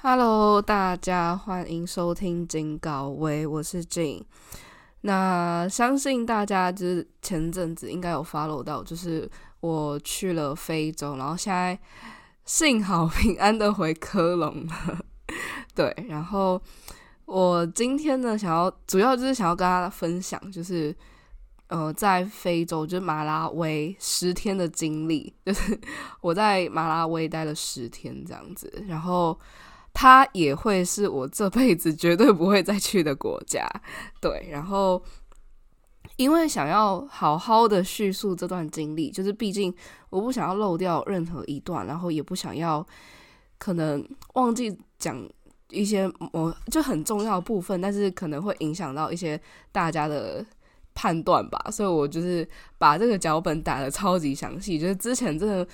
Hello，大家欢迎收听金高威，我是 Jane。那相信大家就是前阵子应该有 follow 到，就是我去了非洲，然后现在幸好平安的回科隆了。对，然后我今天呢，想要主要就是想要跟大家分享，就是呃，在非洲就是马拉维十天的经历，就是我在马拉维待了十天这样子，然后。它也会是我这辈子绝对不会再去的国家，对。然后，因为想要好好的叙述这段经历，就是毕竟我不想要漏掉任何一段，然后也不想要可能忘记讲一些我就很重要部分，但是可能会影响到一些大家的判断吧。所以我就是把这个脚本打的超级详细，就是之前真的。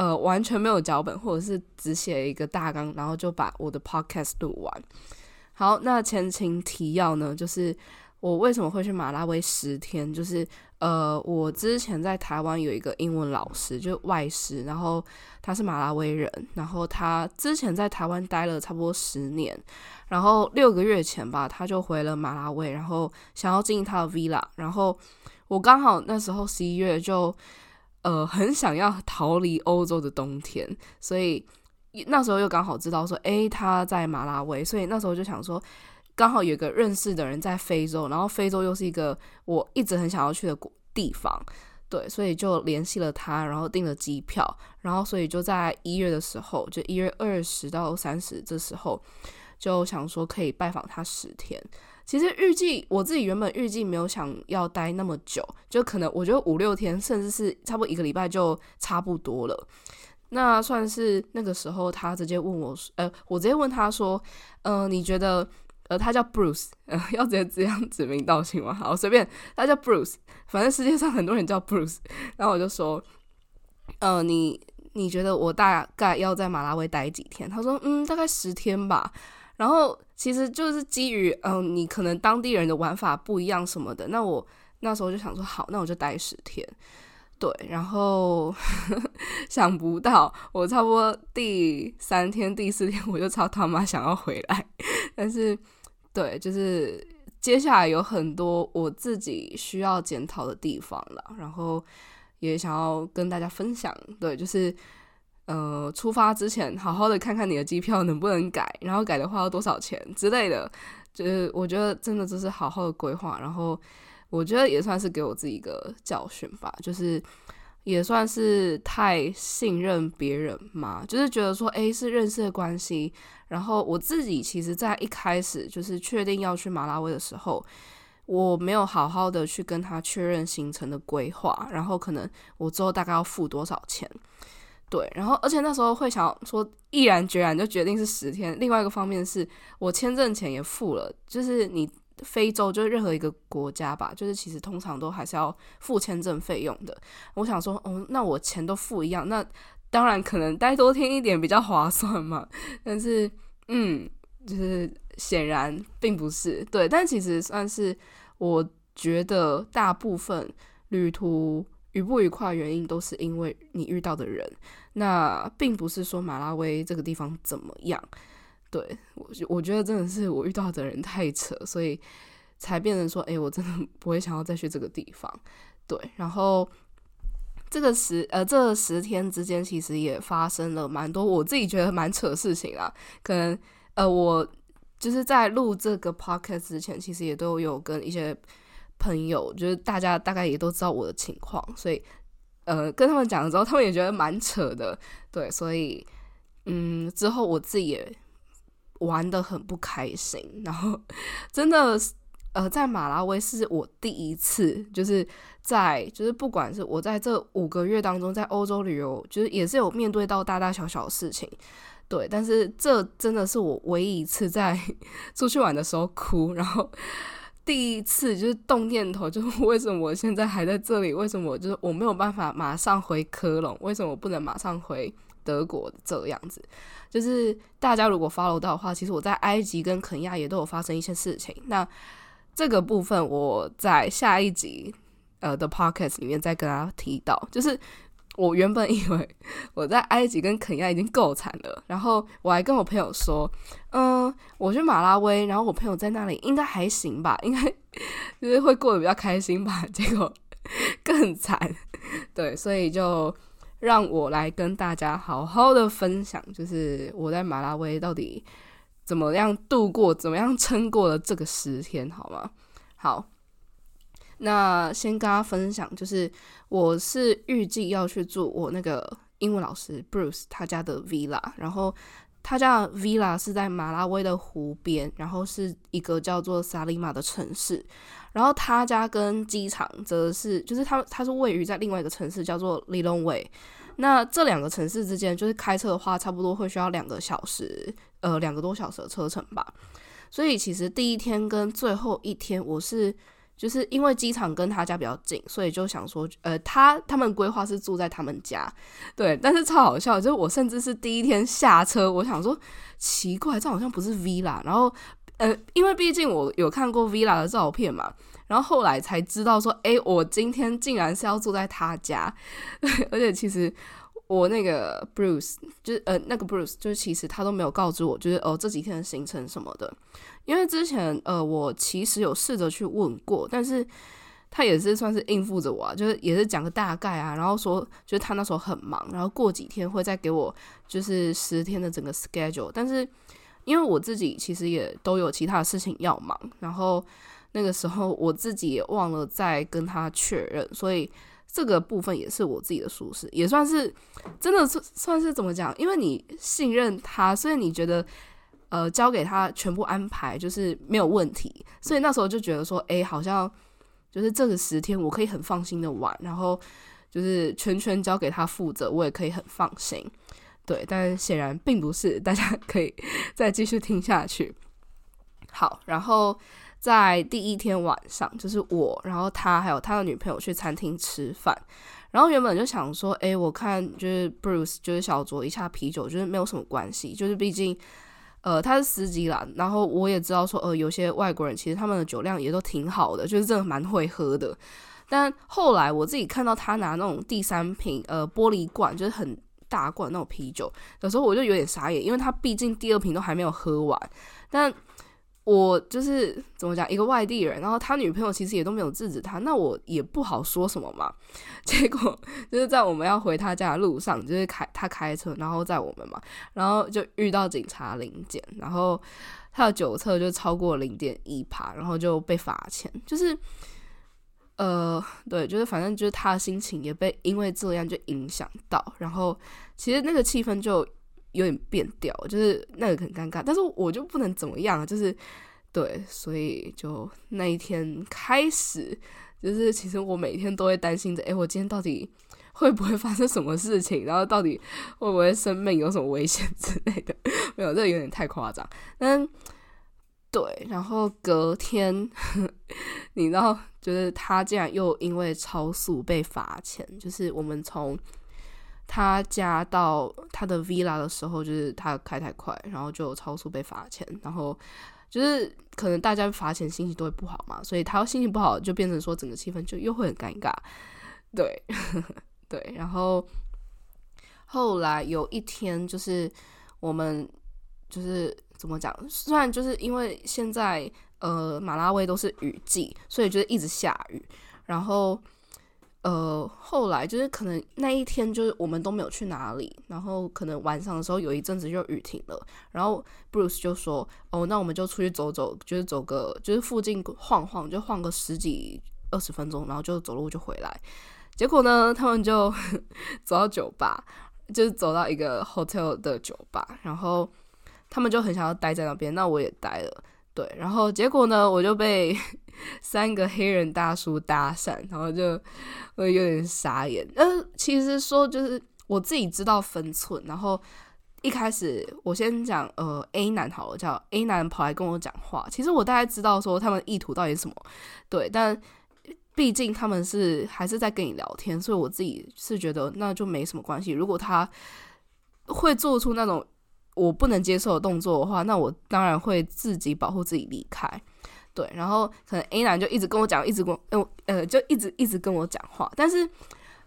呃，完全没有脚本，或者是只写一个大纲，然后就把我的 podcast 录完。好，那前情提要呢，就是我为什么会去马拉维十天？就是呃，我之前在台湾有一个英文老师，就外师，然后他是马拉维人，然后他之前在台湾待了差不多十年，然后六个月前吧，他就回了马拉维，然后想要经营他的 villa，然后我刚好那时候十一月就。呃，很想要逃离欧洲的冬天，所以那时候又刚好知道说，诶，他在马拉维，所以那时候就想说，刚好有个认识的人在非洲，然后非洲又是一个我一直很想要去的国地方，对，所以就联系了他，然后订了机票，然后所以就在一月的时候，就一月二十到三十这时候，就想说可以拜访他十天。其实预计我自己原本预计没有想要待那么久，就可能我觉得五六天，甚至是差不多一个礼拜就差不多了。那算是那个时候，他直接问我，呃，我直接问他说，嗯，你觉得，呃，他叫 Bruce，呃，要直接这样指名道姓吗？好，随便，他叫 Bruce，反正世界上很多人叫 Bruce。然后我就说，呃，你你觉得我大概要在马拉维待几天？他说，嗯，大概十天吧。然后其实就是基于嗯，你可能当地人的玩法不一样什么的。那我那时候就想说，好，那我就待十天。对，然后 想不到我差不多第三天、第四天我就超他妈想要回来。但是，对，就是接下来有很多我自己需要检讨的地方了，然后也想要跟大家分享。对，就是。呃，出发之前好好的看看你的机票能不能改，然后改的话要多少钱之类的，就是我觉得真的就是好好的规划，然后我觉得也算是给我自己一个教训吧，就是也算是太信任别人嘛，就是觉得说，诶是认识的关系，然后我自己其实在一开始就是确定要去马拉维的时候，我没有好好的去跟他确认行程的规划，然后可能我之后大概要付多少钱。对，然后而且那时候会想说，毅然决然就决定是十天。另外一个方面是我签证钱也付了，就是你非洲就是任何一个国家吧，就是其实通常都还是要付签证费用的。我想说，哦，那我钱都付一样，那当然可能待多天一点比较划算嘛。但是，嗯，就是显然并不是对，但其实算是我觉得大部分旅途。愉不愉快原因都是因为你遇到的人，那并不是说马拉维这个地方怎么样。对我，我觉得真的是我遇到的人太扯，所以才变成说，哎，我真的不会想要再去这个地方。对，然后这个十呃这十天之间，其实也发生了蛮多我自己觉得蛮扯的事情啊。可能呃，我就是在录这个 podcast 之前，其实也都有跟一些。朋友就是大家大概也都知道我的情况，所以呃跟他们讲了之后，他们也觉得蛮扯的，对，所以嗯之后我自己也玩的很不开心，然后真的呃在马拉维是我第一次，就是在就是不管是我在这五个月当中在欧洲旅游，就是也是有面对到大大小小的事情，对，但是这真的是我唯一一次在 出去玩的时候哭，然后。第一次就是动念头，就是为什么我现在还在这里？为什么就是我没有办法马上回科隆？为什么我不能马上回德国？这样子，就是大家如果 follow 到的话，其实我在埃及跟肯亚也都有发生一些事情。那这个部分我在下一集呃的 podcast 里面再跟大家提到，就是我原本以为我在埃及跟肯亚已经够惨了，然后我还跟我朋友说，嗯，我去马拉维，然后我朋友在那里应该还行吧，应该就是会过得比较开心吧。结果更惨，对，所以就让我来跟大家好好的分享，就是我在马拉维到底怎么样度过，怎么样撑过了这个十天，好吗？好。那先跟大家分享，就是我是预计要去住我那个英文老师 Bruce 他家的 villa，然后他家的 villa 是在马拉维的湖边，然后是一个叫做萨利马的城市，然后他家跟机场则是就是他他是位于在另外一个城市叫做 l i l w a y 那这两个城市之间就是开车的话，差不多会需要两个小时，呃，两个多小时的车程吧。所以其实第一天跟最后一天我是。就是因为机场跟他家比较近，所以就想说，呃，他他们规划是住在他们家，对。但是超好笑，就是我甚至是第一天下车，我想说奇怪，这好像不是 villa。然后，呃，因为毕竟我有看过 villa 的照片嘛，然后后来才知道说，哎，我今天竟然是要住在他家，而且其实。我那个 Bruce 就是呃那个 Bruce 就是其实他都没有告知我就是哦这几天的行程什么的，因为之前呃我其实有试着去问过，但是他也是算是应付着我，就是也是讲个大概啊，然后说就是他那时候很忙，然后过几天会再给我就是十天的整个 schedule，但是因为我自己其实也都有其他的事情要忙，然后那个时候我自己也忘了再跟他确认，所以。这个部分也是我自己的舒适，也算是真的是算是怎么讲？因为你信任他，所以你觉得呃交给他全部安排就是没有问题，所以那时候就觉得说，哎，好像就是这个十天我可以很放心的玩，然后就是全权交给他负责，我也可以很放心。对，但显然并不是，大家可以 再继续听下去。好，然后。在第一天晚上，就是我，然后他还有他的女朋友去餐厅吃饭，然后原本就想说，哎，我看就是 Bruce 就是小酌一下啤酒，就是没有什么关系，就是毕竟，呃，他是司机啦，然后我也知道说，呃，有些外国人其实他们的酒量也都挺好的，就是真的蛮会喝的。但后来我自己看到他拿那种第三瓶，呃，玻璃罐，就是很大罐那种啤酒，有时候我就有点傻眼，因为他毕竟第二瓶都还没有喝完，但。我就是怎么讲，一个外地人，然后他女朋友其实也都没有制止他，那我也不好说什么嘛。结果就是在我们要回他家的路上，就是开他开车，然后在我们嘛，然后就遇到警察临检，然后他的酒测就超过零点一趴，然后就被罚钱。就是呃，对，就是反正就是他的心情也被因为这样就影响到，然后其实那个气氛就。有点变调，就是那个很尴尬，但是我就不能怎么样，就是对，所以就那一天开始，就是其实我每天都会担心着，哎，我今天到底会不会发生什么事情，然后到底会不会生命有什么危险之类的？没有，这有点太夸张。但对，然后隔天，你知道，就是他竟然又因为超速被罚钱，就是我们从。他家到他的 villa 的时候，就是他开太快，然后就超速被罚钱，然后就是可能大家罚钱心情都会不好嘛，所以他心情不好就变成说整个气氛就又会很尴尬，对 对，然后后来有一天就是我们就是怎么讲，虽然就是因为现在呃马拉维都是雨季，所以就是一直下雨，然后。呃，后来就是可能那一天就是我们都没有去哪里，然后可能晚上的时候有一阵子就雨停了，然后 Bruce 就说：“哦，那我们就出去走走，就是走个就是附近晃晃，就晃个十几二十分钟，然后就走路就回来。”结果呢，他们就 走到酒吧，就是走到一个 hotel 的酒吧，然后他们就很想要待在那边，那我也待了。对，然后结果呢，我就被 三个黑人大叔搭讪，然后就我有点傻眼。呃，其实说就是我自己知道分寸，然后一开始我先讲，呃，A 男好了，叫 A 男跑来跟我讲话，其实我大概知道说他们意图到底是什么，对，但毕竟他们是还是在跟你聊天，所以我自己是觉得那就没什么关系。如果他会做出那种。我不能接受的动作的话，那我当然会自己保护自己离开。对，然后可能 A 男就一直跟我讲，一直跟我呃，就一直一直跟我讲话。但是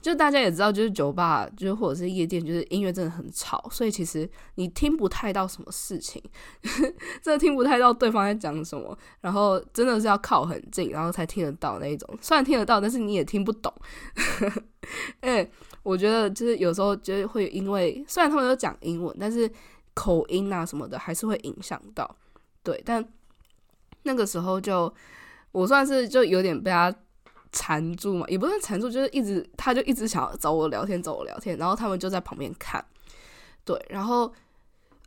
就大家也知道，就是酒吧，就是或者是夜店，就是音乐真的很吵，所以其实你听不太到什么事情，真的听不太到对方在讲什么，然后真的是要靠很近，然后才听得到那一种。虽然听得到，但是你也听不懂。哎，我觉得就是有时候就是会因为虽然他们都讲英文，但是口音啊什么的还是会影响到。对，但那个时候就我算是就有点被他。缠住嘛，也不是缠住，就是一直，他就一直想要找我聊天，找我聊天，然后他们就在旁边看，对，然后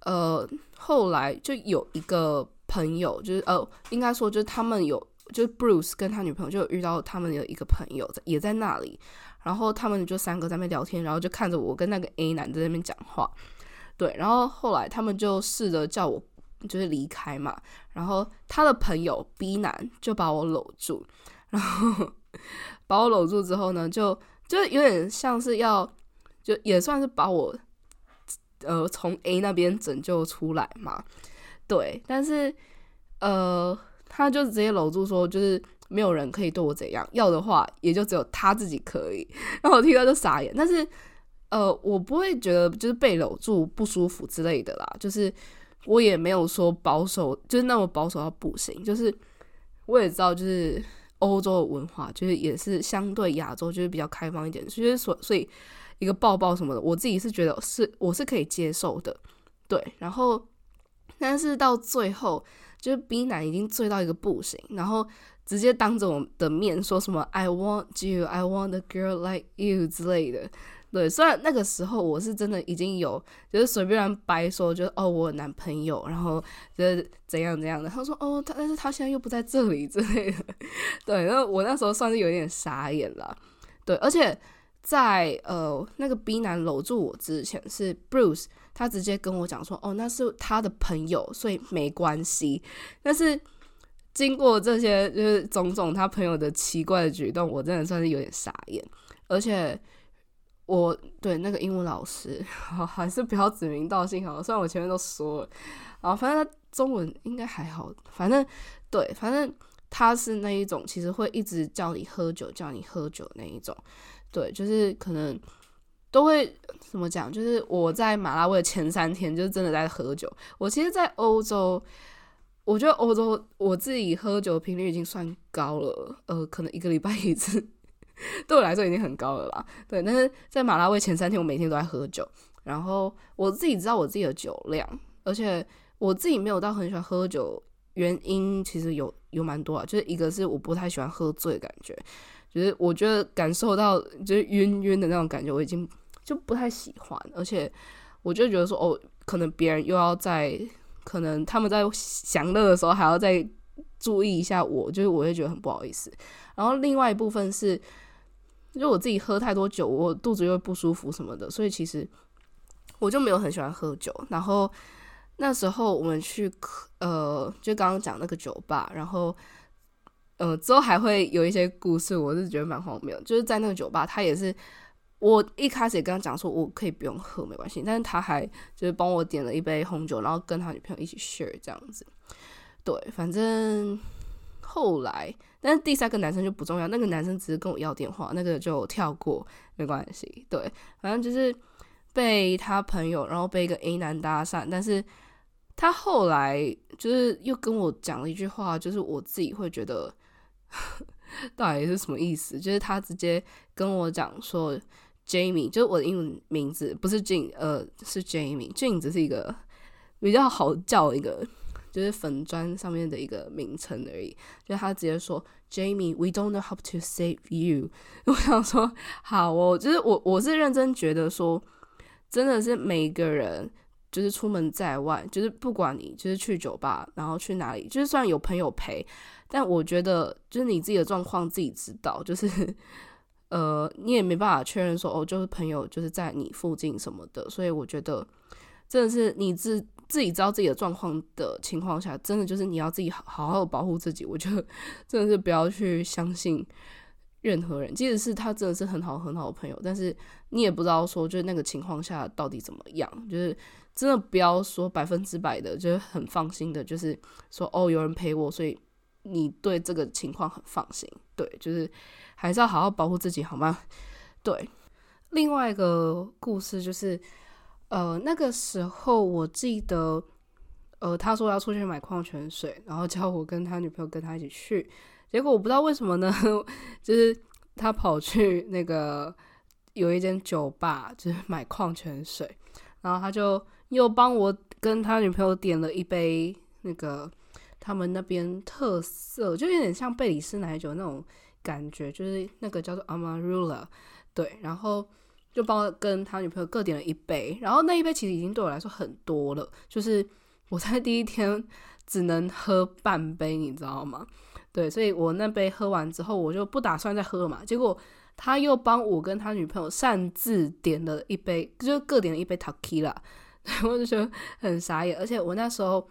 呃，后来就有一个朋友，就是呃，应该说就是他们有，就是 Bruce 跟他女朋友就遇到他们有一个朋友也在那里，然后他们就三个在那边聊天，然后就看着我跟那个 A 男在那边讲话，对，然后后来他们就试着叫我就是离开嘛，然后他的朋友 B 男就把我搂住，然后。把我搂住之后呢，就就有点像是要，就也算是把我，呃，从 A 那边拯救出来嘛。对，但是呃，他就直接搂住说，就是没有人可以对我怎样，要的话也就只有他自己可以。然后我听到就傻眼，但是呃，我不会觉得就是被搂住不舒服之类的啦，就是我也没有说保守，就是那么保守到不行，就是我也知道就是。欧洲的文化就是也是相对亚洲就是比较开放一点，所以所所以一个抱抱什么的，我自己是觉得是我是可以接受的，对。然后但是到最后，就是 B 男已经醉到一个不行，然后直接当着我的面说什么 “I want you, I want a girl like you” 之类的。对，虽然那个时候我是真的已经有，就是随便乱掰说，就是哦，我男朋友，然后就是怎样怎样的。他说哦，他但是他现在又不在这里之类的。对，然后我那时候算是有点傻眼了。对，而且在呃那个 B 男搂住我之前，是 Bruce，他直接跟我讲说，哦，那是他的朋友，所以没关系。但是经过这些就是种种他朋友的奇怪的举动，我真的算是有点傻眼，而且。我对那个英文老师，还是不要指名道姓好。虽然我前面都说了，然后反正他中文应该还好。反正对，反正他是那一种，其实会一直叫你喝酒，叫你喝酒那一种。对，就是可能都会怎么讲？就是我在马拉维的前三天，就是真的在喝酒。我其实，在欧洲，我觉得欧洲我自己喝酒频率已经算高了，呃，可能一个礼拜一次。对我来说已经很高了啦，对。但是在马拉维前三天，我每天都在喝酒，然后我自己知道我自己的酒量，而且我自己没有到很喜欢喝酒，原因其实有有蛮多啊，就是一个是我不太喜欢喝醉的感觉，就是我觉得感受到就是晕晕的那种感觉，我已经就不太喜欢，而且我就觉得说哦，可能别人又要在，可能他们在享乐的时候还要再注意一下我，就是我会觉得很不好意思。然后另外一部分是。就我自己喝太多酒，我肚子又不舒服什么的，所以其实我就没有很喜欢喝酒。然后那时候我们去，呃，就刚刚讲那个酒吧，然后呃之后还会有一些故事，我是觉得蛮荒谬。就是在那个酒吧，他也是我一开始也跟他讲说，我可以不用喝没关系，但是他还就是帮我点了一杯红酒，然后跟他女朋友一起 share 这样子。对，反正后来。但是第三个男生就不重要，那个男生只是跟我要电话，那个就跳过，没关系。对，反正就是被他朋友，然后被一个 A 男搭讪，但是他后来就是又跟我讲了一句话，就是我自己会觉得 到底是什么意思？就是他直接跟我讲说，Jamie，就是我的英文名字不是 Jane，呃，是 Jamie，Jane 只是一个比较好叫一个。就是粉砖上面的一个名称而已，就他直接说 Jamie，we don't know how to save you。我想说好哦，就是我我是认真觉得说，真的是每个人就是出门在外，就是不管你就是去酒吧，然后去哪里，就是算有朋友陪，但我觉得就是你自己的状况自己知道，就是 呃你也没办法确认说哦，就是朋友就是在你附近什么的，所以我觉得真的是你自。自己知道自己的状况的情况下，真的就是你要自己好好好保护自己。我觉得真的是不要去相信任何人，即使是他真的是很好很好的朋友，但是你也不知道说就是那个情况下到底怎么样。就是真的不要说百分之百的，就是很放心的，就是说哦有人陪我，所以你对这个情况很放心。对，就是还是要好好保护自己，好吗？对。另外一个故事就是，呃，那个时候我记得，呃，他说要出去买矿泉水，然后叫我跟他女朋友跟他一起去。结果我不知道为什么呢，就是他跑去那个有一间酒吧，就是买矿泉水，然后他就又帮我跟他女朋友点了一杯那个他们那边特色，就有点像贝里斯奶酒那种感觉，就是那个叫做 Amarula，对，然后就帮我跟他女朋友各点了一杯，然后那一杯其实已经对我来说很多了，就是 我在第一天只能喝半杯，你知道吗？对，所以我那杯喝完之后，我就不打算再喝嘛。结果他又帮我跟他女朋友擅自点了一杯，就各点了一杯 t a k i l a 我就觉得很傻眼。而且我那时候，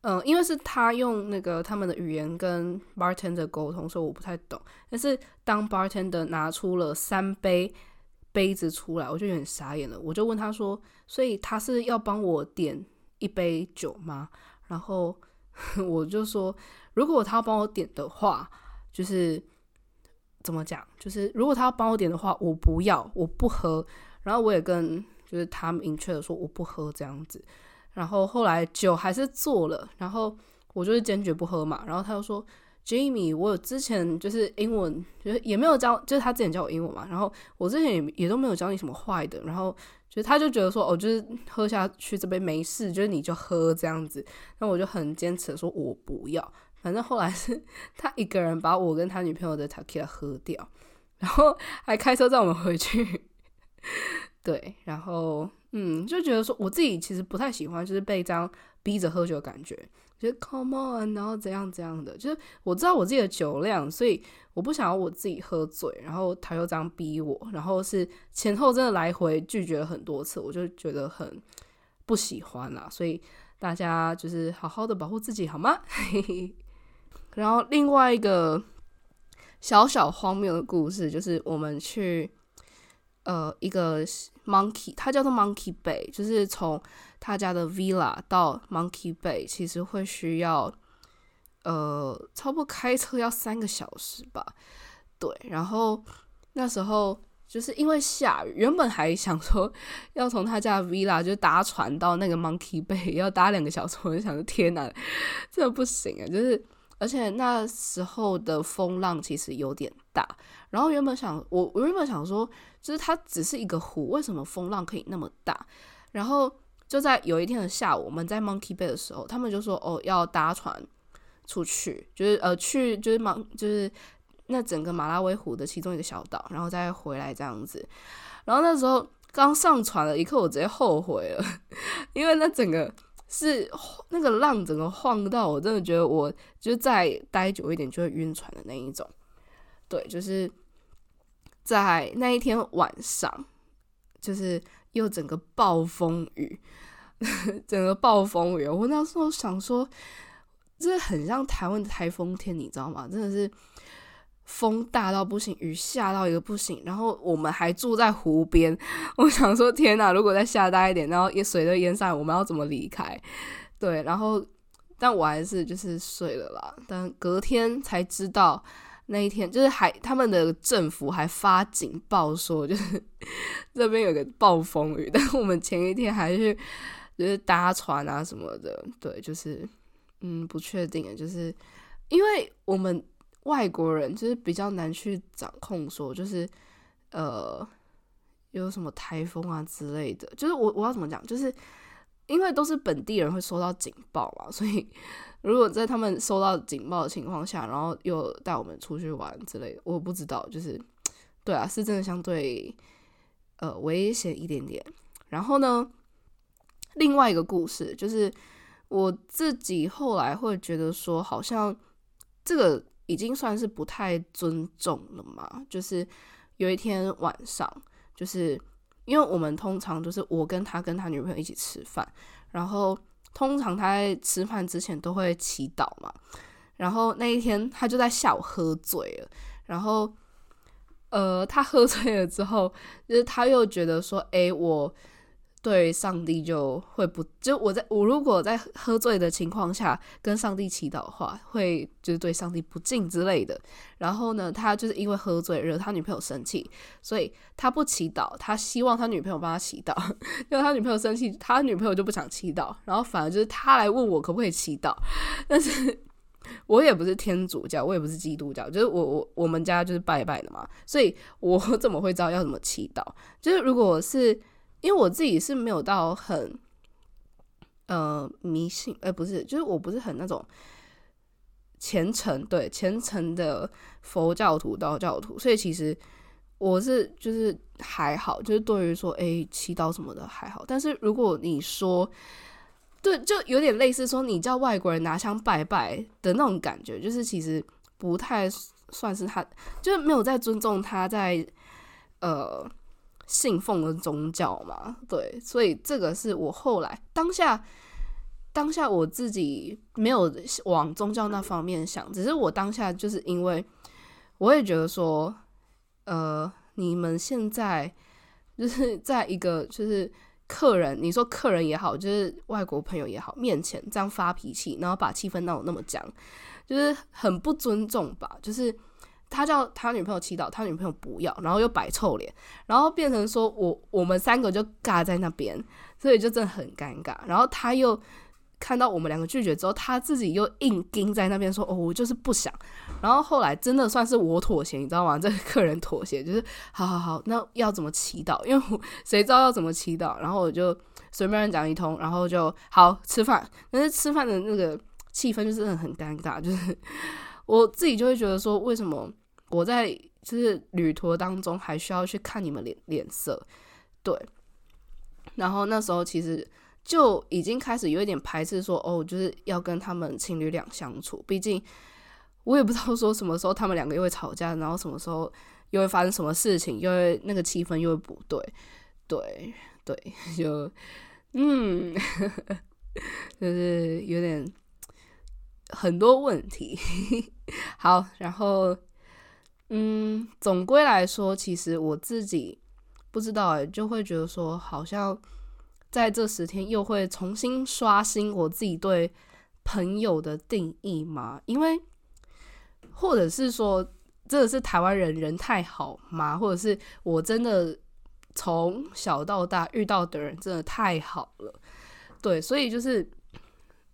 嗯，因为是他用那个他们的语言跟 bartender 沟通，所以我不太懂。但是当 bartender 拿出了三杯杯子出来，我就有点傻眼了。我就问他说：“所以他是要帮我点一杯酒吗？”然后 我就说。如果他要帮我点的话，就是怎么讲？就是如果他要帮我点的话，我不要，我不喝。然后我也跟就是他明确的说我不喝这样子。然后后来酒还是做了，然后我就是坚决不喝嘛。然后他又说，Jamie，我有之前就是英文就是也没有教，就是他之前教我英文嘛。然后我之前也也都没有教你什么坏的。然后就是他就觉得说，哦，就是喝下去这杯没事，就是你就喝这样子。那我就很坚持说，我不要。反正后来是他一个人把我跟他女朋友的 t a k i a 喝掉，然后还开车载我们回去。对，然后嗯，就觉得说我自己其实不太喜欢，就是被这样逼着喝酒的感觉，觉得 come on，然后怎样怎样的，就是我知道我自己的酒量，所以我不想要我自己喝醉，然后他又这样逼我，然后是前后真的来回拒绝了很多次，我就觉得很不喜欢啦。所以大家就是好好的保护自己好吗？然后另外一个小小荒谬的故事，就是我们去呃一个 Monkey，它叫做 Monkey Bay，就是从他家的 Villa 到 Monkey Bay，其实会需要呃差不多开车要三个小时吧。对，然后那时候就是因为下雨，原本还想说要从他家 Villa 就搭船到那个 Monkey Bay，要搭两个小时，我就想说天哪，这不行啊，就是。而且那时候的风浪其实有点大，然后原本想我我原本想说，就是它只是一个湖，为什么风浪可以那么大？然后就在有一天的下午，我们在 Monkey Bay 的时候，他们就说哦要搭船出去，就是呃去就是芒就是那整个马拉维湖的其中一个小岛，然后再回来这样子。然后那时候刚上船了一刻，我直接后悔了，因为那整个。是那个浪整个晃到我真的觉得我就再待久一点就会晕船的那一种，对，就是在那一天晚上，就是又整个暴风雨，整个暴风雨，我那时候想说，这很像台湾的台风天，你知道吗？真的是。风大到不行，雨下到一个不行，然后我们还住在湖边。我想说，天哪！如果再下大一点，然后也水都淹上，我们要怎么离开？对，然后但我还是就是睡了啦。但隔天才知道，那一天就是还他们的政府还发警报说，就是 这边有个暴风雨。但我们前一天还是就是搭船啊什么的，对，就是嗯不确定，就是因为我们。外国人就是比较难去掌控，说就是呃有什么台风啊之类的，就是我我要怎么讲，就是因为都是本地人会收到警报嘛，所以如果在他们收到警报的情况下，然后又带我们出去玩之类的，我不知道，就是对啊，是真的相对呃危险一点点。然后呢，另外一个故事就是我自己后来会觉得说，好像这个。已经算是不太尊重了嘛？就是有一天晚上，就是因为我们通常就是我跟他跟他女朋友一起吃饭，然后通常他在吃饭之前都会祈祷嘛。然后那一天他就在下午喝醉了，然后呃，他喝醉了之后，就是他又觉得说，哎，我对上帝就会不就我在我如果在喝醉的情况下跟上帝祈祷的话，会就是对上帝不敬之类的。然后呢，他就是因为喝醉惹他女朋友生气，所以他不祈祷，他希望他女朋友帮他祈祷。因为他女朋友生气，他女朋友就不想祈祷，然后反而就是他来问我可不可以祈祷。但是我也不是天主教，我也不是基督教，就是我我我们家就是拜拜的嘛，所以我 怎么会知道要怎么祈祷？就是如果是。因为我自己是没有到很，呃迷信，呃不是，就是我不是很那种虔诚，对虔诚的佛教徒、道教徒，所以其实我是就是还好，就是对于说哎祈祷什么的还好。但是如果你说，对，就有点类似说你叫外国人拿枪拜拜的那种感觉，就是其实不太算是他，就是没有在尊重他在呃。信奉的宗教嘛，对，所以这个是我后来当下当下我自己没有往宗教那方面想，只是我当下就是因为我也觉得说，呃，你们现在就是在一个就是客人，你说客人也好，就是外国朋友也好面前这样发脾气，然后把气氛闹得那么僵，就是很不尊重吧，就是。他叫他女朋友祈祷，他女朋友不要，然后又摆臭脸，然后变成说我我们三个就尬在那边，所以就真的很尴尬。然后他又看到我们两个拒绝之后，他自己又硬盯在那边说：“哦，我就是不想。”然后后来真的算是我妥协，你知道吗？这个客人妥协，就是好好好，那要怎么祈祷？因为谁知道要怎么祈祷？然后我就随便讲一通，然后就好吃饭。但是吃饭的那个气氛就是很尴尬，就是我自己就会觉得说，为什么？我在就是旅途当中还需要去看你们脸脸色，对。然后那时候其实就已经开始有一点排斥，说哦，就是要跟他们情侣俩相处。毕竟我也不知道说什么时候他们两个又会吵架，然后什么时候又会发生什么事情，又会那个气氛又会不对，对对，就嗯，就是有点很多问题。好，然后。嗯，总归来说，其实我自己不知道哎，就会觉得说，好像在这十天又会重新刷新我自己对朋友的定义嘛？因为，或者是说，真的是台湾人人太好吗？或者是我真的从小到大遇到的人真的太好了？对，所以就是，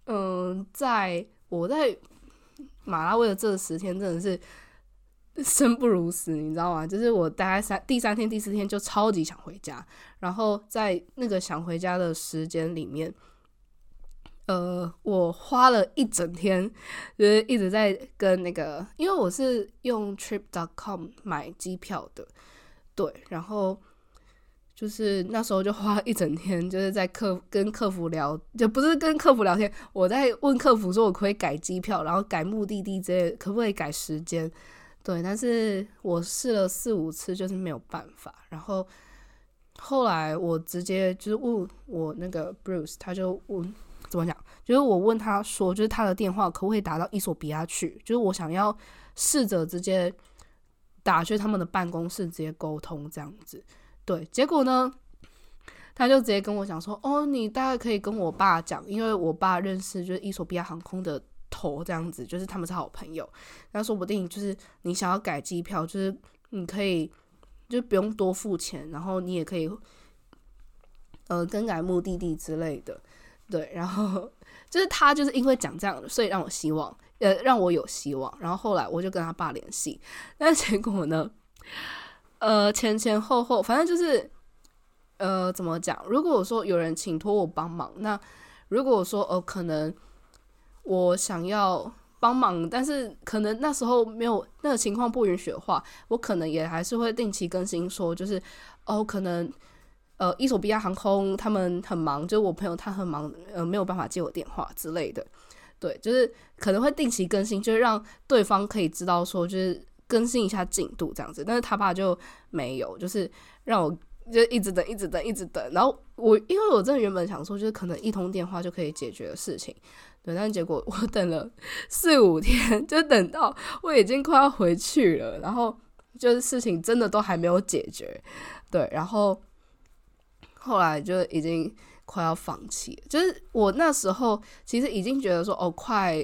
嗯，在我在马拉维的这十天，真的是。生不如死，你知道吗？就是我大概三第三天、第四天就超级想回家，然后在那个想回家的时间里面，呃，我花了一整天，就是一直在跟那个，因为我是用 trip.com 买机票的，对，然后就是那时候就花一整天，就是在客跟客服聊，就不是跟客服聊天，我在问客服说，我可以改机票，然后改目的地之类，可不可以改时间？对，但是我试了四五次，就是没有办法。然后后来我直接就是问我那个 Bruce，他就问怎么讲，就是我问他说，就是他的电话可不可以打到伊索比亚去？就是我想要试着直接打去他们的办公室直接沟通这样子。对，结果呢，他就直接跟我讲说，哦，你大概可以跟我爸讲，因为我爸认识就是伊索比亚航空的。头这样子，就是他们是好朋友，那说不定就是你想要改机票，就是你可以就不用多付钱，然后你也可以呃更改目的地之类的，对，然后就是他就是因为讲这样，所以让我希望呃让我有希望，然后后来我就跟他爸联系，但结果呢，呃前前后后反正就是呃怎么讲，如果说有人请托我帮忙，那如果说呃可能。我想要帮忙，但是可能那时候没有那个情况不允许的话，我可能也还是会定期更新说，就是哦，可能呃，伊索比亚航空他们很忙，就是我朋友他很忙，呃，没有办法接我电话之类的。对，就是可能会定期更新，就是让对方可以知道说，就是更新一下进度这样子。但是他爸就没有，就是让我就一直等，一直等，一直等。然后我因为我真的原本想说，就是可能一通电话就可以解决的事情。对，但结果我等了四五天，就等到我已经快要回去了，然后就是事情真的都还没有解决。对，然后后来就已经快要放弃，就是我那时候其实已经觉得说，哦，快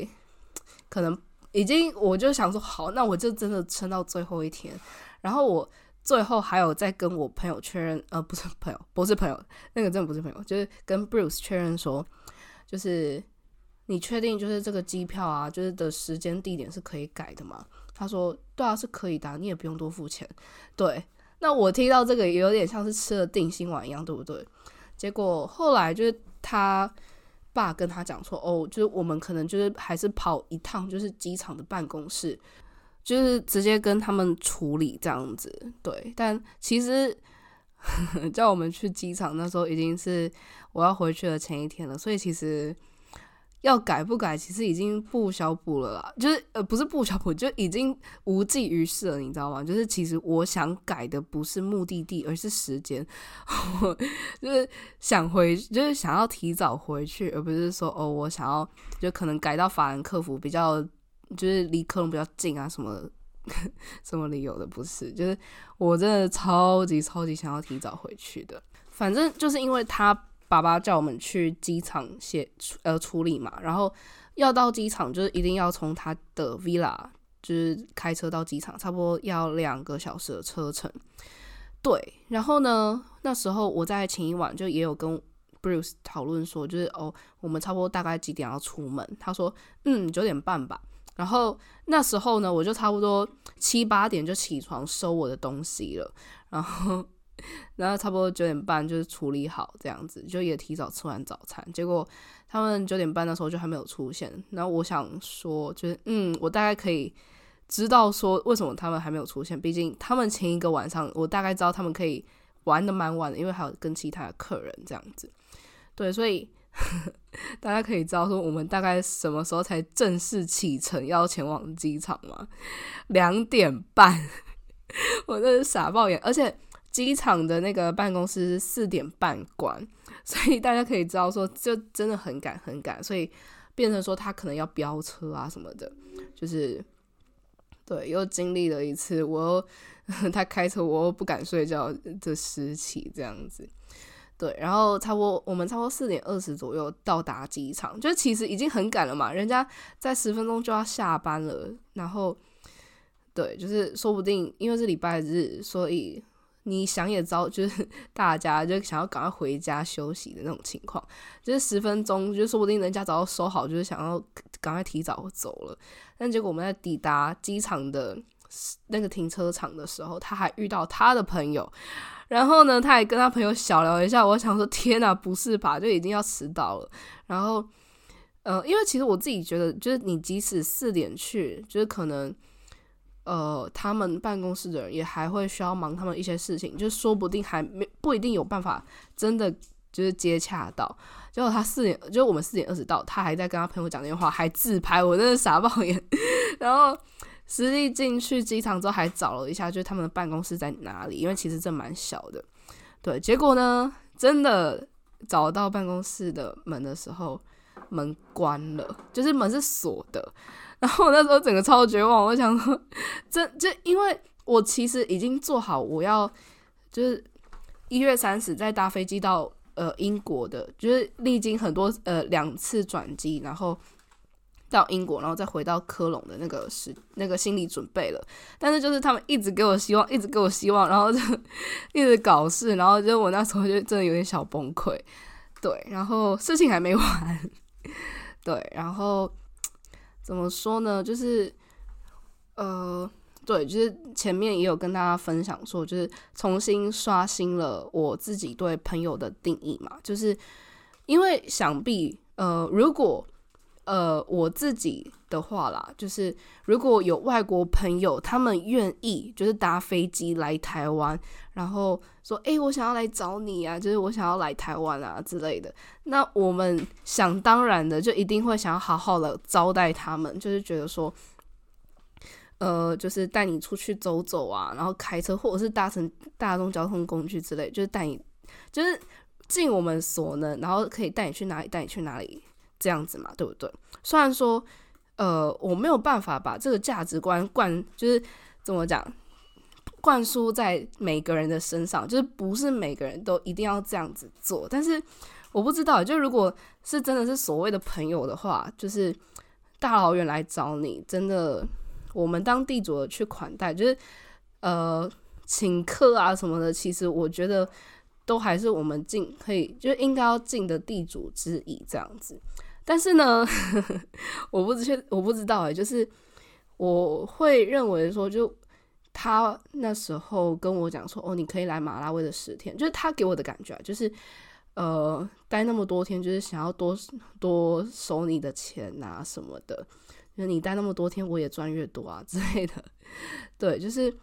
可能已经，我就想说，好，那我就真的撑到最后一天。然后我最后还有再跟我朋友确认，呃，不是朋友，不是朋友，那个真的不是朋友，就是跟 Bruce 确认说，就是你确定就是这个机票啊，就是的时间地点是可以改的吗？他说，对啊，是可以的，你也不用多付钱。对，那我听到这个也有点像是吃了定心丸一样，对不对？结果后来就是他爸跟他讲说，哦，就是我们可能就是还是跑一趟，就是机场的办公室。就是直接跟他们处理这样子，对。但其实 叫我们去机场那时候已经是我要回去的前一天了，所以其实要改不改，其实已经不小补了啦。就是呃，不是不小补，就已经无济于事了，你知道吗？就是其实我想改的不是目的地，而是时间。我就是想回，就是想要提早回去，而不是说哦，我想要就可能改到法兰克福比较。就是离科隆比较近啊，什么 什么理由的不是？就是我真的超级超级想要提早回去的。反正就是因为他爸爸叫我们去机场写呃处理嘛，然后要到机场就是一定要从他的 villa 就是开车到机场，差不多要两个小时的车程。对，然后呢，那时候我在前一晚就也有跟 Bruce 讨论说，就是哦，我们差不多大概几点要出门？他说嗯九点半吧。然后那时候呢，我就差不多七八点就起床收我的东西了，然后，然后差不多九点半就是处理好这样子，就也提早吃完早餐。结果他们九点半的时候就还没有出现。然后我想说，就是嗯，我大概可以知道说为什么他们还没有出现。毕竟他们前一个晚上，我大概知道他们可以玩的蛮晚的，因为还有跟其他的客人这样子。对，所以。大家可以知道说我们大概什么时候才正式启程要前往机场吗？两点半，我真是傻爆眼！而且机场的那个办公室四点半关，所以大家可以知道说就真的很赶很赶，所以变成说他可能要飙车啊什么的，就是对，又经历了一次我 他开车我又不敢睡觉的时期这样子。对，然后差不多我们差不多四点二十左右到达机场，就其实已经很赶了嘛，人家在十分钟就要下班了。然后，对，就是说不定因为是礼拜日，所以你想也知道，就是 大家就想要赶快回家休息的那种情况，就是十分钟，就说不定人家早要收好，就是想要赶快提早走了。但结果我们在抵达机场的那个停车场的时候，他还遇到他的朋友。然后呢，他也跟他朋友小聊一下。我想说，天哪，不是吧？就已经要迟到了。然后，呃，因为其实我自己觉得，就是你即使四点去，就是可能，呃，他们办公室的人也还会需要忙他们一些事情，就说不定还没不一定有办法真的就是接洽到。结果他四点，就我们四点二十到，他还在跟他朋友讲电话，还自拍，我真的傻爆眼。然后。实际进去机场之后，还找了一下，就是他们的办公室在哪里，因为其实这蛮小的。对，结果呢，真的找到办公室的门的时候，门关了，就是门是锁的。然后我那时候整个超绝望，我想说，这就因为我其实已经做好我要就是一月三十再搭飞机到呃英国的，就是历经很多呃两次转机，然后。到英国，然后再回到科隆的那个时那个心理准备了，但是就是他们一直给我希望，一直给我希望，然后就 一直搞事，然后就我那时候就真的有点小崩溃，对，然后事情还没完，对，然后怎么说呢？就是呃，对，就是前面也有跟大家分享说，就是重新刷新了我自己对朋友的定义嘛，就是因为想必呃，如果呃，我自己的话啦，就是如果有外国朋友，他们愿意就是搭飞机来台湾，然后说，哎，我想要来找你啊，就是我想要来台湾啊之类的，那我们想当然的就一定会想要好好的招待他们，就是觉得说，呃，就是带你出去走走啊，然后开车或者是搭乘大众交通工具之类，就是带你，就是尽我们所能，然后可以带你去哪里，带你去哪里。这样子嘛，对不对？虽然说，呃，我没有办法把这个价值观灌，就是怎么讲，灌输在每个人的身上，就是不是每个人都一定要这样子做。但是我不知道，就如果是真的是所谓的朋友的话，就是大老远来找你，真的我们当地主去款待，就是呃请客啊什么的，其实我觉得都还是我们尽可以，就应该要尽的地主之谊这样子。但是呢，我不知我不知道哎，就是我会认为说就。他那时候跟我讲说：“哦，你可以来马拉维的十天。”就是他给我的感觉，啊就是呃，待那么多天，就是想要多多收你的钱啊什么的。就你待那么多天，我也赚越多啊 之类的。对，就是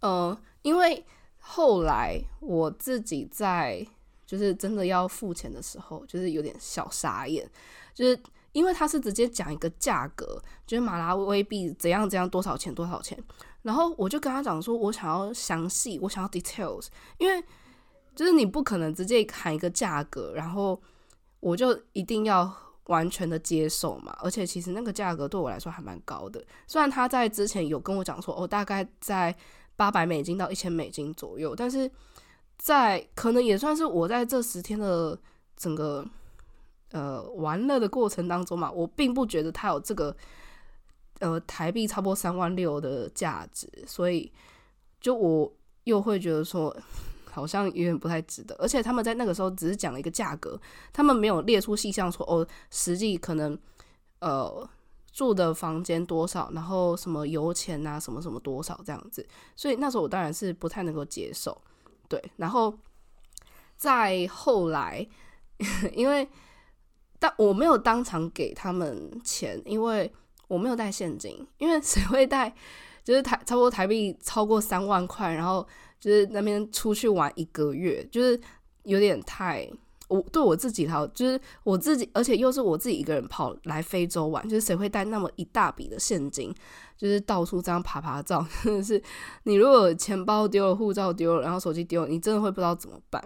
呃，因为后来我自己在就是真的要付钱的时候，就是有点小傻眼，就是因为他是直接讲一个价格，就是马拉威币怎样怎样多少钱多少钱。然后我就跟他讲说，我想要详细，我想要 details，因为就是你不可能直接喊一个价格，然后我就一定要完全的接受嘛。而且其实那个价格对我来说还蛮高的，虽然他在之前有跟我讲说，哦，大概在八百美金到一千美金左右，但是在可能也算是我在这十天的整个呃玩乐的过程当中嘛，我并不觉得它有这个。呃，台币差不多三万六的价值，所以就我又会觉得说，好像有点不太值得。而且他们在那个时候只是讲了一个价格，他们没有列出细项说哦，实际可能呃住的房间多少，然后什么油钱啊，什么什么多少这样子。所以那时候我当然是不太能够接受。对，然后再后来，因为但我没有当场给他们钱，因为。我没有带现金，因为 谁会带？就是台差不多台币超过三万块，然后就是那边出去玩一个月，就是有点太我对我自己好，就是我自己，而且又是我自己一个人跑来非洲玩，就是谁会带那么一大笔的现金？就是到处这样爬爬照，真的是你如果钱包丢了、护照丢了，然后手机丢了，你真的会不知道怎么办。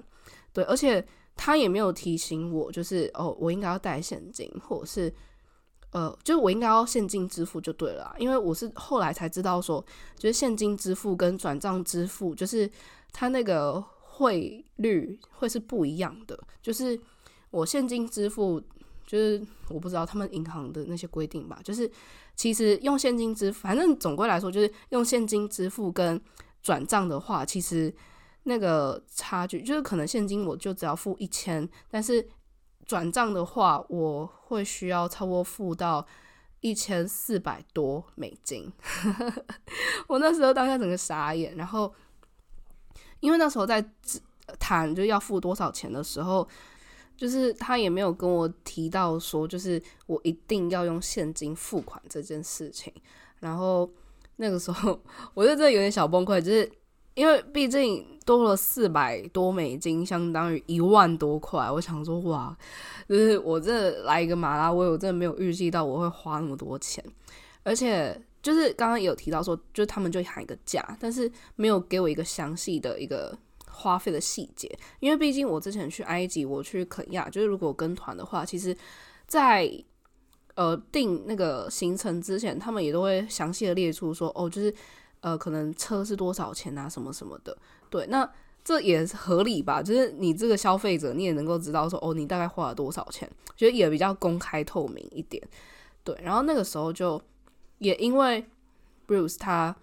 对，而且他也没有提醒我，就是哦，我应该要带现金，或者是。呃，就是我应该要现金支付就对了，因为我是后来才知道说，就是现金支付跟转账支付，就是他那个汇率会是不一样的。就是我现金支付，就是我不知道他们银行的那些规定吧。就是其实用现金支付，反正总归来说，就是用现金支付跟转账的话，其实那个差距就是可能现金我就只要付一千，但是。转账的话，我会需要差不多付到一千四百多美金。我那时候当下整个傻眼，然后因为那时候在谈就要付多少钱的时候，就是他也没有跟我提到说，就是我一定要用现金付款这件事情。然后那个时候，我就真的有点小崩溃，就是因为毕竟。多了四百多美金，相当于一万多块。我想说，哇，就是我这来一个马拉维，我真的没有预计到我会花那么多钱。而且，就是刚刚有提到说，就是他们就喊一个价，但是没有给我一个详细的一个花费的细节。因为毕竟我之前去埃及，我去肯亚，就是如果跟团的话，其实，在呃定那个行程之前，他们也都会详细的列出说，哦，就是呃可能车是多少钱啊，什么什么的。对，那这也合理吧？就是你这个消费者，你也能够知道说，哦，你大概花了多少钱，觉得也比较公开透明一点。对，然后那个时候就也因为 Bruce 他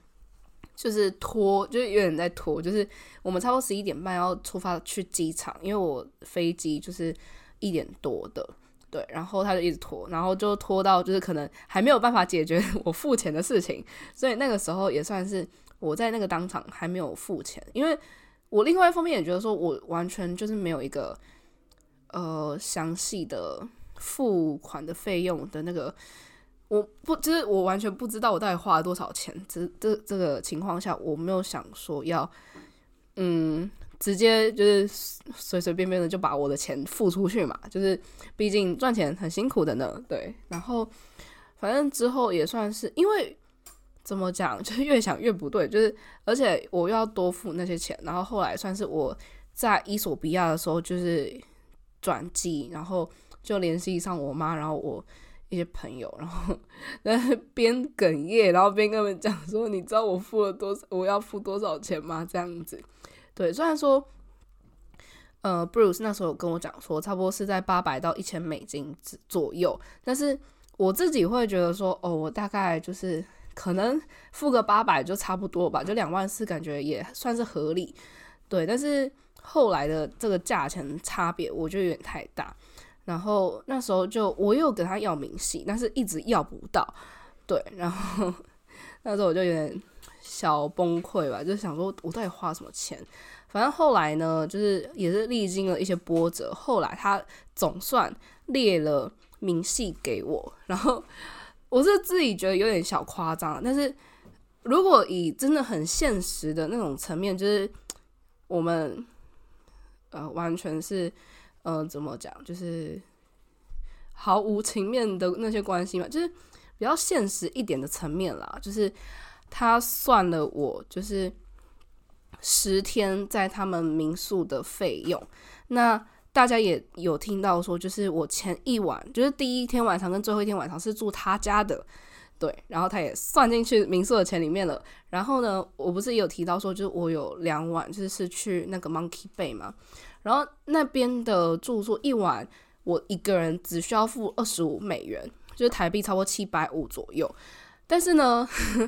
就是拖，就是有点在拖，就是我们差不多十一点半要出发去机场，因为我飞机就是一点多的，对，然后他就一直拖，然后就拖到就是可能还没有办法解决我付钱的事情，所以那个时候也算是。我在那个当场还没有付钱，因为我另外一方面也觉得说，我完全就是没有一个呃详细的付款的费用的那个，我不就是我完全不知道我到底花了多少钱。这这这个情况下，我没有想说要嗯直接就是随随便便的就把我的钱付出去嘛，就是毕竟赚钱很辛苦的呢。对，然后反正之后也算是因为。怎么讲？就是越想越不对，就是而且我要多付那些钱，然后后来算是我在伊索比亚的时候，就是转机，然后就联系上我妈，然后我一些朋友，然后 在边哽咽，然后边跟他们讲说：“你知道我付了多少，我要付多少钱吗？”这样子，对，虽然说，呃，Bruce 那时候有跟我讲说，差不多是在八百到一千美金左右，但是我自己会觉得说，哦，我大概就是可能付个八百就差不多吧，就两万四，感觉也算是合理，对，但是后来的这个价钱差别，我觉得有点太大。然后那时候就我又跟他要明细，但是一直要不到，对，然后那时候我就有点小崩溃吧，就想说我到底花什么钱？反正后来呢，就是也是历经了一些波折，后来他总算列了明细给我，然后我是自己觉得有点小夸张，但是如果以真的很现实的那种层面，就是我们呃完全是。嗯，怎么讲？就是毫无情面的那些关系嘛，就是比较现实一点的层面啦。就是他算了我就是十天在他们民宿的费用。那大家也有听到说，就是我前一晚，就是第一天晚上跟最后一天晚上是住他家的，对。然后他也算进去民宿的钱里面了。然后呢，我不是也有提到说，就是我有两晚就是去那个 Monkey Bay 嘛。然后那边的住宿一晚，我一个人只需要付二十五美元，就是台币超过七百五左右。但是呢，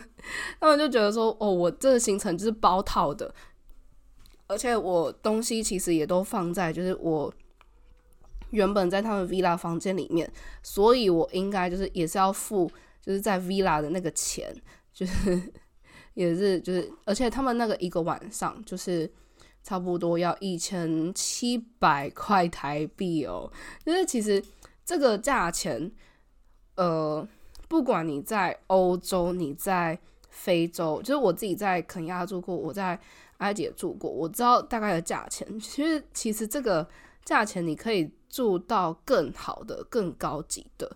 他们就觉得说，哦，我这个行程就是包套的，而且我东西其实也都放在就是我原本在他们 villa 房间里面，所以我应该就是也是要付就是在 villa 的那个钱，就是 也是就是，而且他们那个一个晚上就是。差不多要一千七百块台币哦，就是其实这个价钱，呃，不管你在欧洲，你在非洲，就是我自己在肯亚住过，我在埃及也住过，我知道大概的价钱。其实，其实这个价钱你可以住到更好的、更高级的。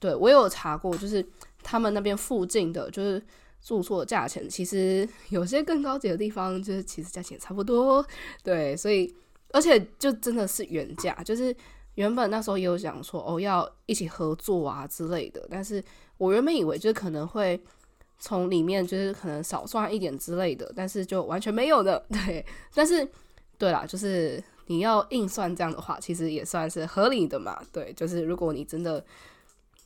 对我有查过，就是他们那边附近的，就是。住宿价钱其实有些更高级的地方，就是其实价钱也差不多，对，所以而且就真的是原价，就是原本那时候也有讲说哦要一起合作啊之类的，但是我原本以为就是可能会从里面就是可能少算一点之类的，但是就完全没有的，对，但是对啦，就是你要硬算这样的话，其实也算是合理的嘛，对，就是如果你真的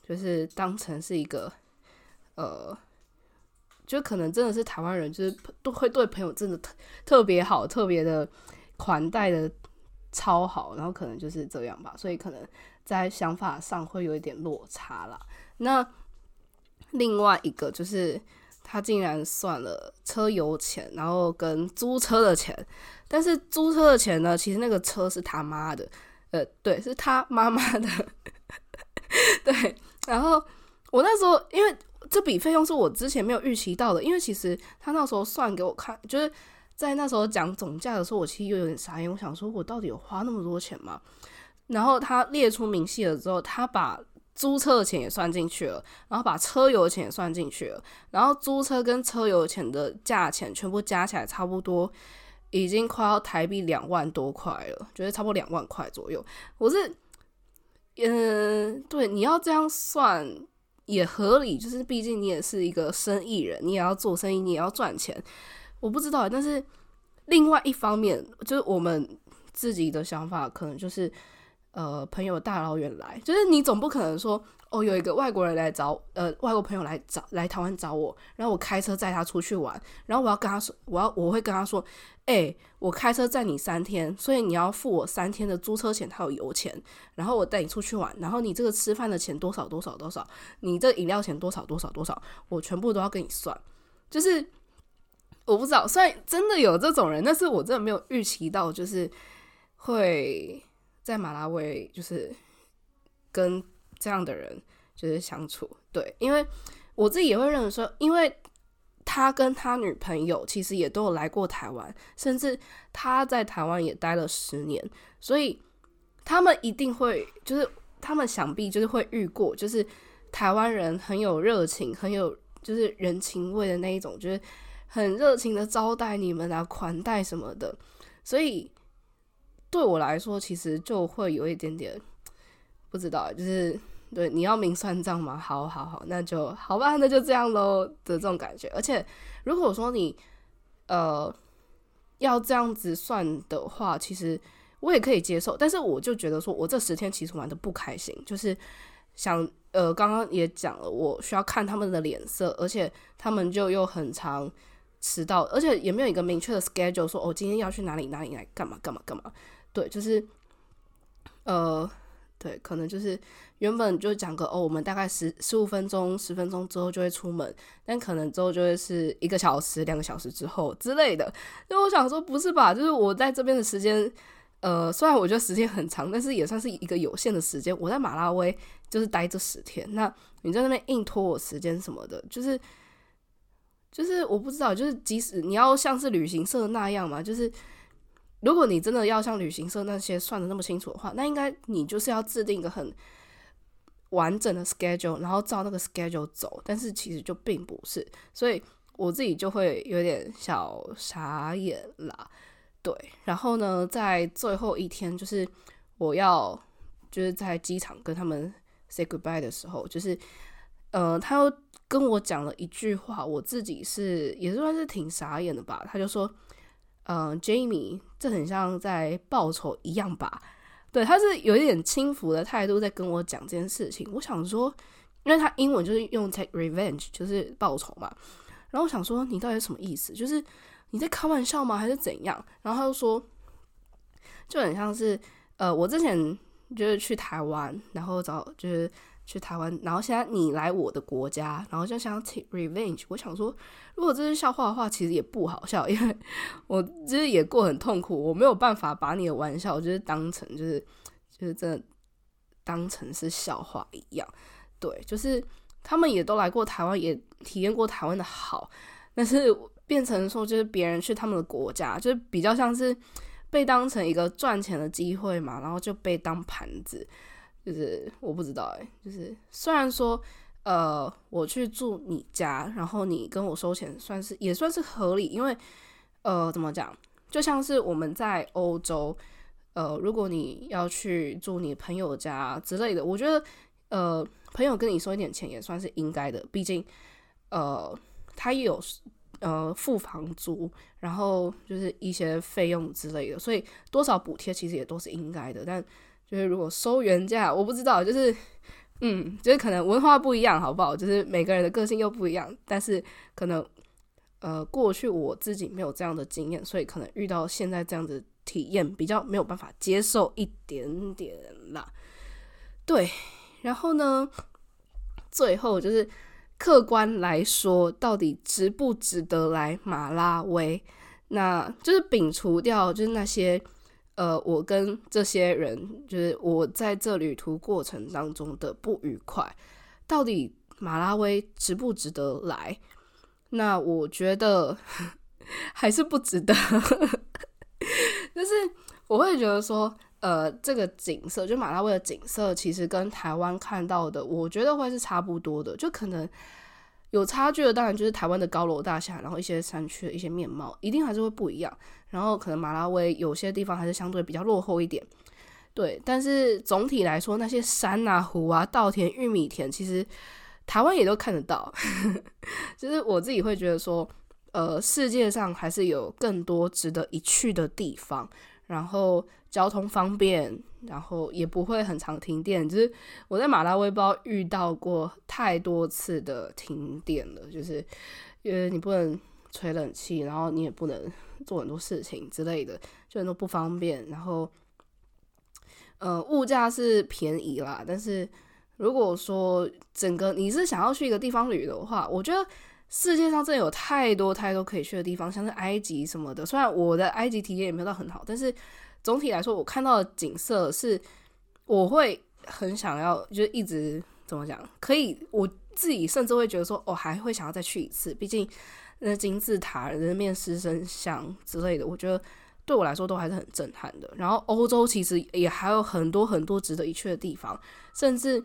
就是当成是一个呃。就可能真的是台湾人，就是都会对朋友真的特特别好，特别的款待的超好，然后可能就是这样吧，所以可能在想法上会有一点落差啦。那另外一个就是他竟然算了车油钱，然后跟租车的钱，但是租车的钱呢，其实那个车是他妈的，呃，对，是他妈妈的，对，然后我那时候因为。这笔费用是我之前没有预期到的，因为其实他那时候算给我看，就是在那时候讲总价的时候，我其实又有点傻眼。我想说，我到底有花那么多钱吗？然后他列出明细了之后，他把租车的钱也算进去了，然后把车油钱也算进去了，然后租车跟车油钱的价钱全部加起来，差不多已经快要台币两万多块了，觉得差不多两万块左右。我是，嗯，对，你要这样算。也合理，就是毕竟你也是一个生意人，你也要做生意，你也要赚钱。我不知道，但是另外一方面，就是我们自己的想法，可能就是，呃，朋友大老远来，就是你总不可能说。哦，有一个外国人来找，呃，外国朋友来找来台湾找我，然后我开车载他出去玩，然后我要跟他说，我要我会跟他说，哎，我开车载你三天，所以你要付我三天的租车钱，还有油钱，然后我带你出去玩，然后你这个吃饭的钱多少多少多少，你这饮料钱多少多少多少，我全部都要跟你算，就是我不知道，虽然真的有这种人，但是我真的没有预期到，就是会在马拉维，就是跟。这样的人就是相处，对，因为我自己也会认为说，因为他跟他女朋友其实也都有来过台湾，甚至他在台湾也待了十年，所以他们一定会，就是他们想必就是会遇过，就是台湾人很有热情，很有就是人情味的那一种，就是很热情的招待你们啊，款待什么的，所以对我来说，其实就会有一点点不知道，就是。对，你要明算账吗？好好好，那就好吧，那就这样喽的这种感觉。而且如果说你呃要这样子算的话，其实我也可以接受。但是我就觉得说，我这十天其实玩的不开心，就是想呃，刚刚也讲了，我需要看他们的脸色，而且他们就又很长迟到，而且也没有一个明确的 schedule，说哦，今天要去哪里哪里来干嘛干嘛干嘛。对，就是呃。对，可能就是原本就讲个哦，我们大概十十五分钟、十分钟之后就会出门，但可能之后就会是一个小时、两个小时之后之类的。就我想说，不是吧？就是我在这边的时间，呃，虽然我觉得时间很长，但是也算是一个有限的时间。我在马拉威就是待这十天，那你在那边硬拖我时间什么的，就是就是我不知道，就是即使你要像是旅行社那样嘛，就是。如果你真的要像旅行社那些算的那么清楚的话，那应该你就是要制定一个很完整的 schedule，然后照那个 schedule 走。但是其实就并不是，所以我自己就会有点小傻眼啦。对，然后呢，在最后一天，就是我要就是在机场跟他们 say goodbye 的时候，就是呃，他又跟我讲了一句话，我自己是也算是挺傻眼的吧。他就说。嗯，Jamie，这很像在报仇一样吧？对，他是有一点轻浮的态度在跟我讲这件事情。我想说，因为他英文就是用 take revenge，就是报仇嘛。然后我想说，你到底什么意思？就是你在开玩笑吗？还是怎样？然后他就说，就很像是呃，我之前就是去台湾，然后找就是。去台湾，然后现在你来我的国家，然后就想 take revenge。我想说，如果这是笑话的话，其实也不好笑，因为 我其实也过很痛苦，我没有办法把你的玩笑就是当成就是就是真的当成是笑话一样。对，就是他们也都来过台湾，也体验过台湾的好，但是变成说就是别人去他们的国家，就是比较像是被当成一个赚钱的机会嘛，然后就被当盘子。就是我不知道哎，就是虽然说，呃，我去住你家，然后你跟我收钱，算是也算是合理，因为，呃，怎么讲，就像是我们在欧洲，呃，如果你要去住你朋友家之类的，我觉得，呃，朋友跟你收一点钱也算是应该的，毕竟，呃，他也有呃付房租，然后就是一些费用之类的，所以多少补贴其实也都是应该的，但。就是如果收原价，我不知道，就是，嗯，就是可能文化不一样，好不好？就是每个人的个性又不一样，但是可能，呃，过去我自己没有这样的经验，所以可能遇到现在这样的体验，比较没有办法接受一点点啦。对，然后呢，最后就是客观来说，到底值不值得来马拉维？那就是摒除掉，就是那些。呃，我跟这些人，就是我在这旅途过程当中的不愉快，到底马拉维值不值得来？那我觉得 还是不值得。就是我会觉得说，呃，这个景色，就马拉维的景色，其实跟台湾看到的，我觉得会是差不多的，就可能。有差距的当然就是台湾的高楼大厦，然后一些山区的一些面貌一定还是会不一样。然后可能马拉维有些地方还是相对比较落后一点，对。但是总体来说，那些山啊、湖啊、稻田、玉米田，其实台湾也都看得到。就是我自己会觉得说，呃，世界上还是有更多值得一去的地方。然后交通方便，然后也不会很常停电。就是我在马拉维不知道遇到过太多次的停电了，就是因为你不能吹冷气，然后你也不能做很多事情之类的，就很多不方便。然后，呃，物价是便宜啦，但是如果说整个你是想要去一个地方旅游的话，我觉得。世界上真的有太多太多可以去的地方，像是埃及什么的。虽然我的埃及体验也没有到很好，但是总体来说，我看到的景色是我会很想要，就是一直怎么讲，可以我自己甚至会觉得说，我还会想要再去一次。毕竟那金字塔、人面狮身像之类的，我觉得对我来说都还是很震撼的。然后欧洲其实也还有很多很多值得一去的地方，甚至。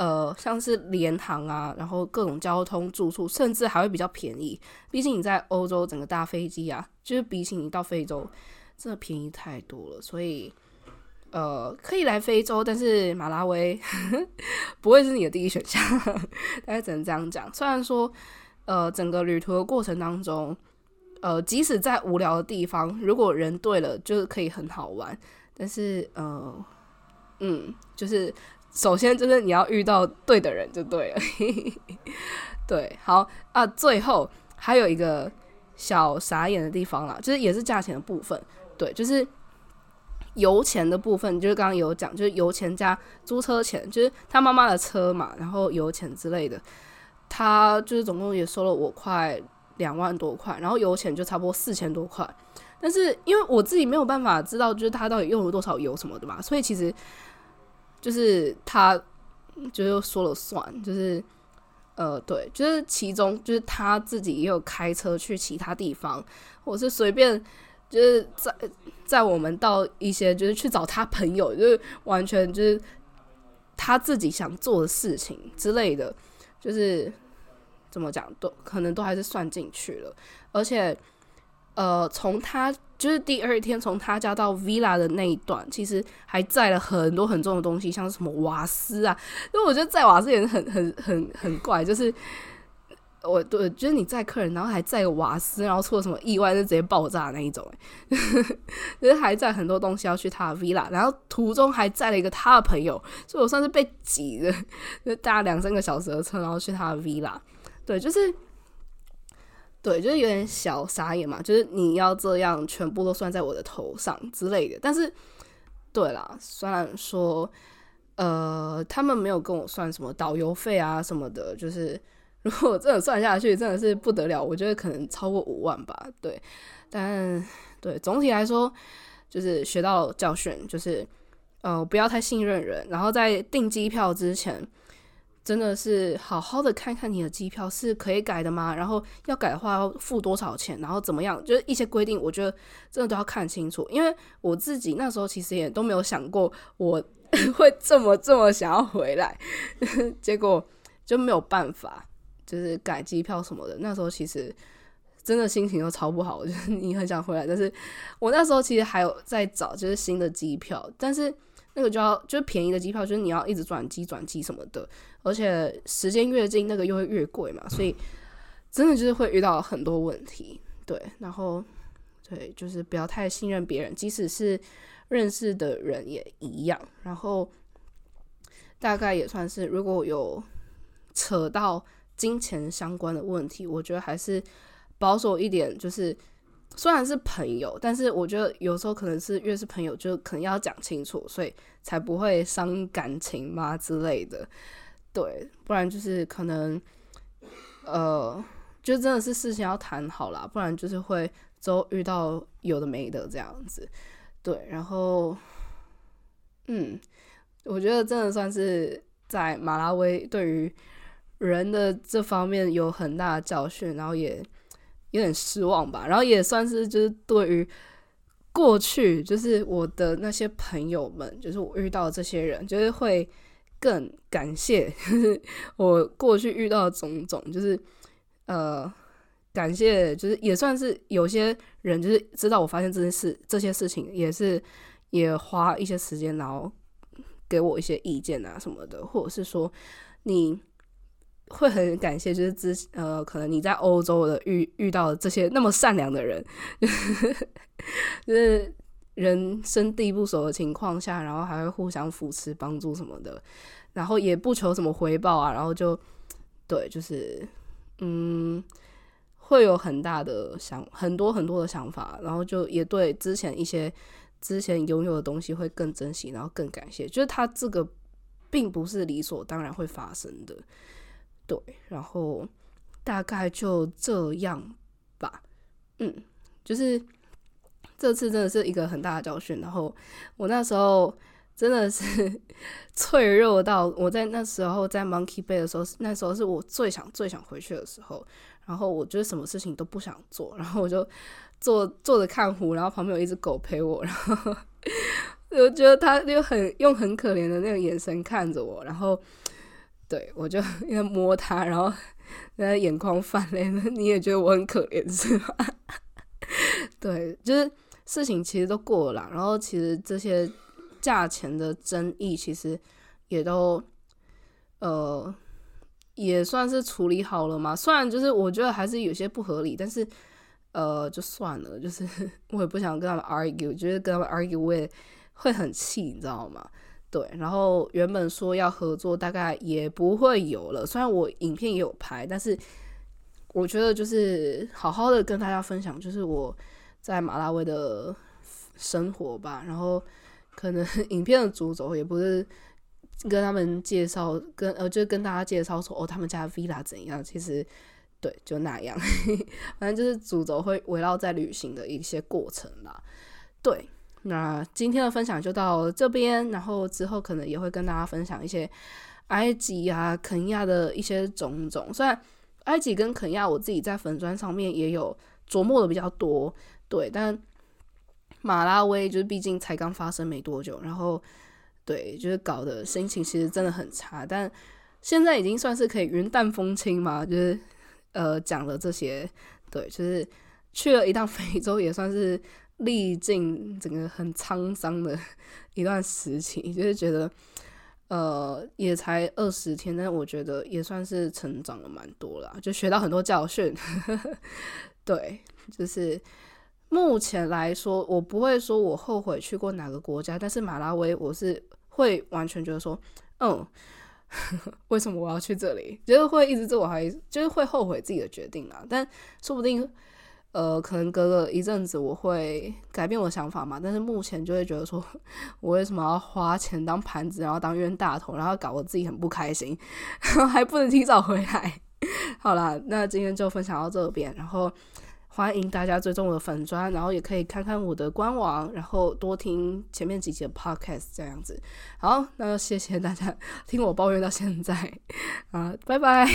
呃，像是联航啊，然后各种交通、住宿，甚至还会比较便宜。毕竟你在欧洲，整个大飞机啊，就是比起你到非洲，真的便宜太多了。所以，呃，可以来非洲，但是马拉维 不会是你的第一选项，大概只能这样讲。虽然说，呃，整个旅途的过程当中，呃，即使在无聊的地方，如果人对了，就是可以很好玩。但是，呃，嗯，就是首先就是你要遇到对的人就对了。对，好啊，最后还有一个小傻眼的地方啦，就是也是价钱的部分，对，就是。油钱的部分就是刚刚有讲，就是油钱加租车钱，就是他妈妈的车嘛，然后油钱之类的，他就是总共也收了我快两万多块，然后油钱就差不多四千多块。但是因为我自己没有办法知道，就是他到底用了多少油什么的嘛，所以其实就是他就是说了算，就是呃对，就是其中就是他自己也有开车去其他地方，我是随便。就是在在我们到一些就是去找他朋友，就是完全就是他自己想做的事情之类的，就是怎么讲都可能都还是算进去了。而且，呃，从他就是第二天从他家到 villa 的那一段，其实还载了很多很重的东西，像什么瓦斯啊。因为我觉得载瓦斯也是很很很很怪，就是。我对，就是你载客人，然后还载个瓦斯，然后出了什么意外就直接爆炸那一种，就是还载很多东西要去他的 villa，然后途中还载了一个他的朋友，所以我算是被挤的，就搭两三个小时的车，然后去他的 villa，对，就是，对，就是有点小傻眼嘛，就是你要这样全部都算在我的头上之类的，但是，对啦，虽然说，呃，他们没有跟我算什么导游费啊什么的，就是。如果真的算下去，真的是不得了。我觉得可能超过五万吧。对，但对总体来说，就是学到教训，就是呃不要太信任人。然后在订机票之前，真的是好好的看看你的机票是可以改的吗？然后要改的话要付多少钱？然后怎么样？就是一些规定，我觉得真的都要看清楚。因为我自己那时候其实也都没有想过我 会这么这么想要回来，结果就没有办法。就是改机票什么的，那时候其实真的心情都超不好，就是你很想回来，但是我那时候其实还有在找就是新的机票，但是那个就要就是便宜的机票，就是你要一直转机转机什么的，而且时间越近那个又会越贵嘛，所以真的就是会遇到很多问题，对，然后对，就是不要太信任别人，即使是认识的人也一样，然后大概也算是如果有扯到。金钱相关的问题，我觉得还是保守一点。就是虽然是朋友，但是我觉得有时候可能是越是朋友，就可能要讲清楚，所以才不会伤感情嘛之类的。对，不然就是可能，呃，就真的是事情要谈好了，不然就是会都遇到有的没的这样子。对，然后，嗯，我觉得真的算是在马拉维对于。人的这方面有很大的教训，然后也有点失望吧，然后也算是就是对于过去就是我的那些朋友们，就是我遇到这些人，就是会更感谢就 是我过去遇到的种种，就是呃感谢，就是也算是有些人就是知道我发现这件事这些事情，也是也花一些时间，然后给我一些意见啊什么的，或者是说你。会很感谢，就是之呃，可能你在欧洲的遇遇到这些那么善良的人，就是人生地不熟的情况下，然后还会互相扶持、帮助什么的，然后也不求什么回报啊，然后就对，就是嗯，会有很大的想很多很多的想法，然后就也对之前一些之前拥有的东西会更珍惜，然后更感谢，就是他这个并不是理所当然会发生的。对，然后大概就这样吧。嗯，就是这次真的是一个很大的教训。然后我那时候 真的是 脆弱到，我在那时候在 Monkey Bay 的时候，那时候是我最想最想回去的时候。然后我觉得什么事情都不想做，然后我就坐坐着看湖，然后旁边有一只狗陪我，然后 我觉得它就很用很可怜的那个眼神看着我，然后。对，我就 因为摸他，然后 那眼眶泛泪，你也觉得我很可怜是吧？对，就是事情其实都过了，然后其实这些价钱的争议，其实也都呃也算是处理好了嘛。虽然就是我觉得还是有些不合理，但是呃就算了，就是我也不想跟他们 argue，觉得跟他们 argue 我也会很气，你知道吗？对，然后原本说要合作，大概也不会有了。虽然我影片也有拍，但是我觉得就是好好的跟大家分享，就是我在马拉维的生活吧。然后可能 影片的主轴也不是跟他们介绍，跟呃，就跟大家介绍说哦，他们家 villa 怎样。其实对，就那样，反正就是主轴会围绕在旅行的一些过程啦。对。那今天的分享就到这边，然后之后可能也会跟大家分享一些埃及啊、肯亚的一些种种。虽然埃及跟肯亚我自己在粉砖上面也有琢磨的比较多，对，但马拉维就是毕竟才刚发生没多久，然后对，就是搞得心情其实真的很差。但现在已经算是可以云淡风轻嘛，就是呃讲了这些，对，就是去了一趟 非洲也算是。历尽整个很沧桑的 一段时期，就是觉得，呃，也才二十天，但我觉得也算是成长了蛮多了，就学到很多教训。对，就是目前来说，我不会说我后悔去过哪个国家，但是马拉维我是会完全觉得说，嗯，为什么我要去这里？就是会一直自我怀疑，就是会后悔自己的决定啊。但说不定。呃，可能隔个一阵子我会改变我的想法嘛，但是目前就会觉得说，我为什么要花钱当盘子，然后当冤大头，然后搞我自己很不开心，然 后还不能提早回来。好啦，那今天就分享到这边，然后欢迎大家追踪我的粉砖，然后也可以看看我的官网，然后多听前面几集的 podcast 这样子。好，那就谢谢大家 听我抱怨到现在啊，拜拜。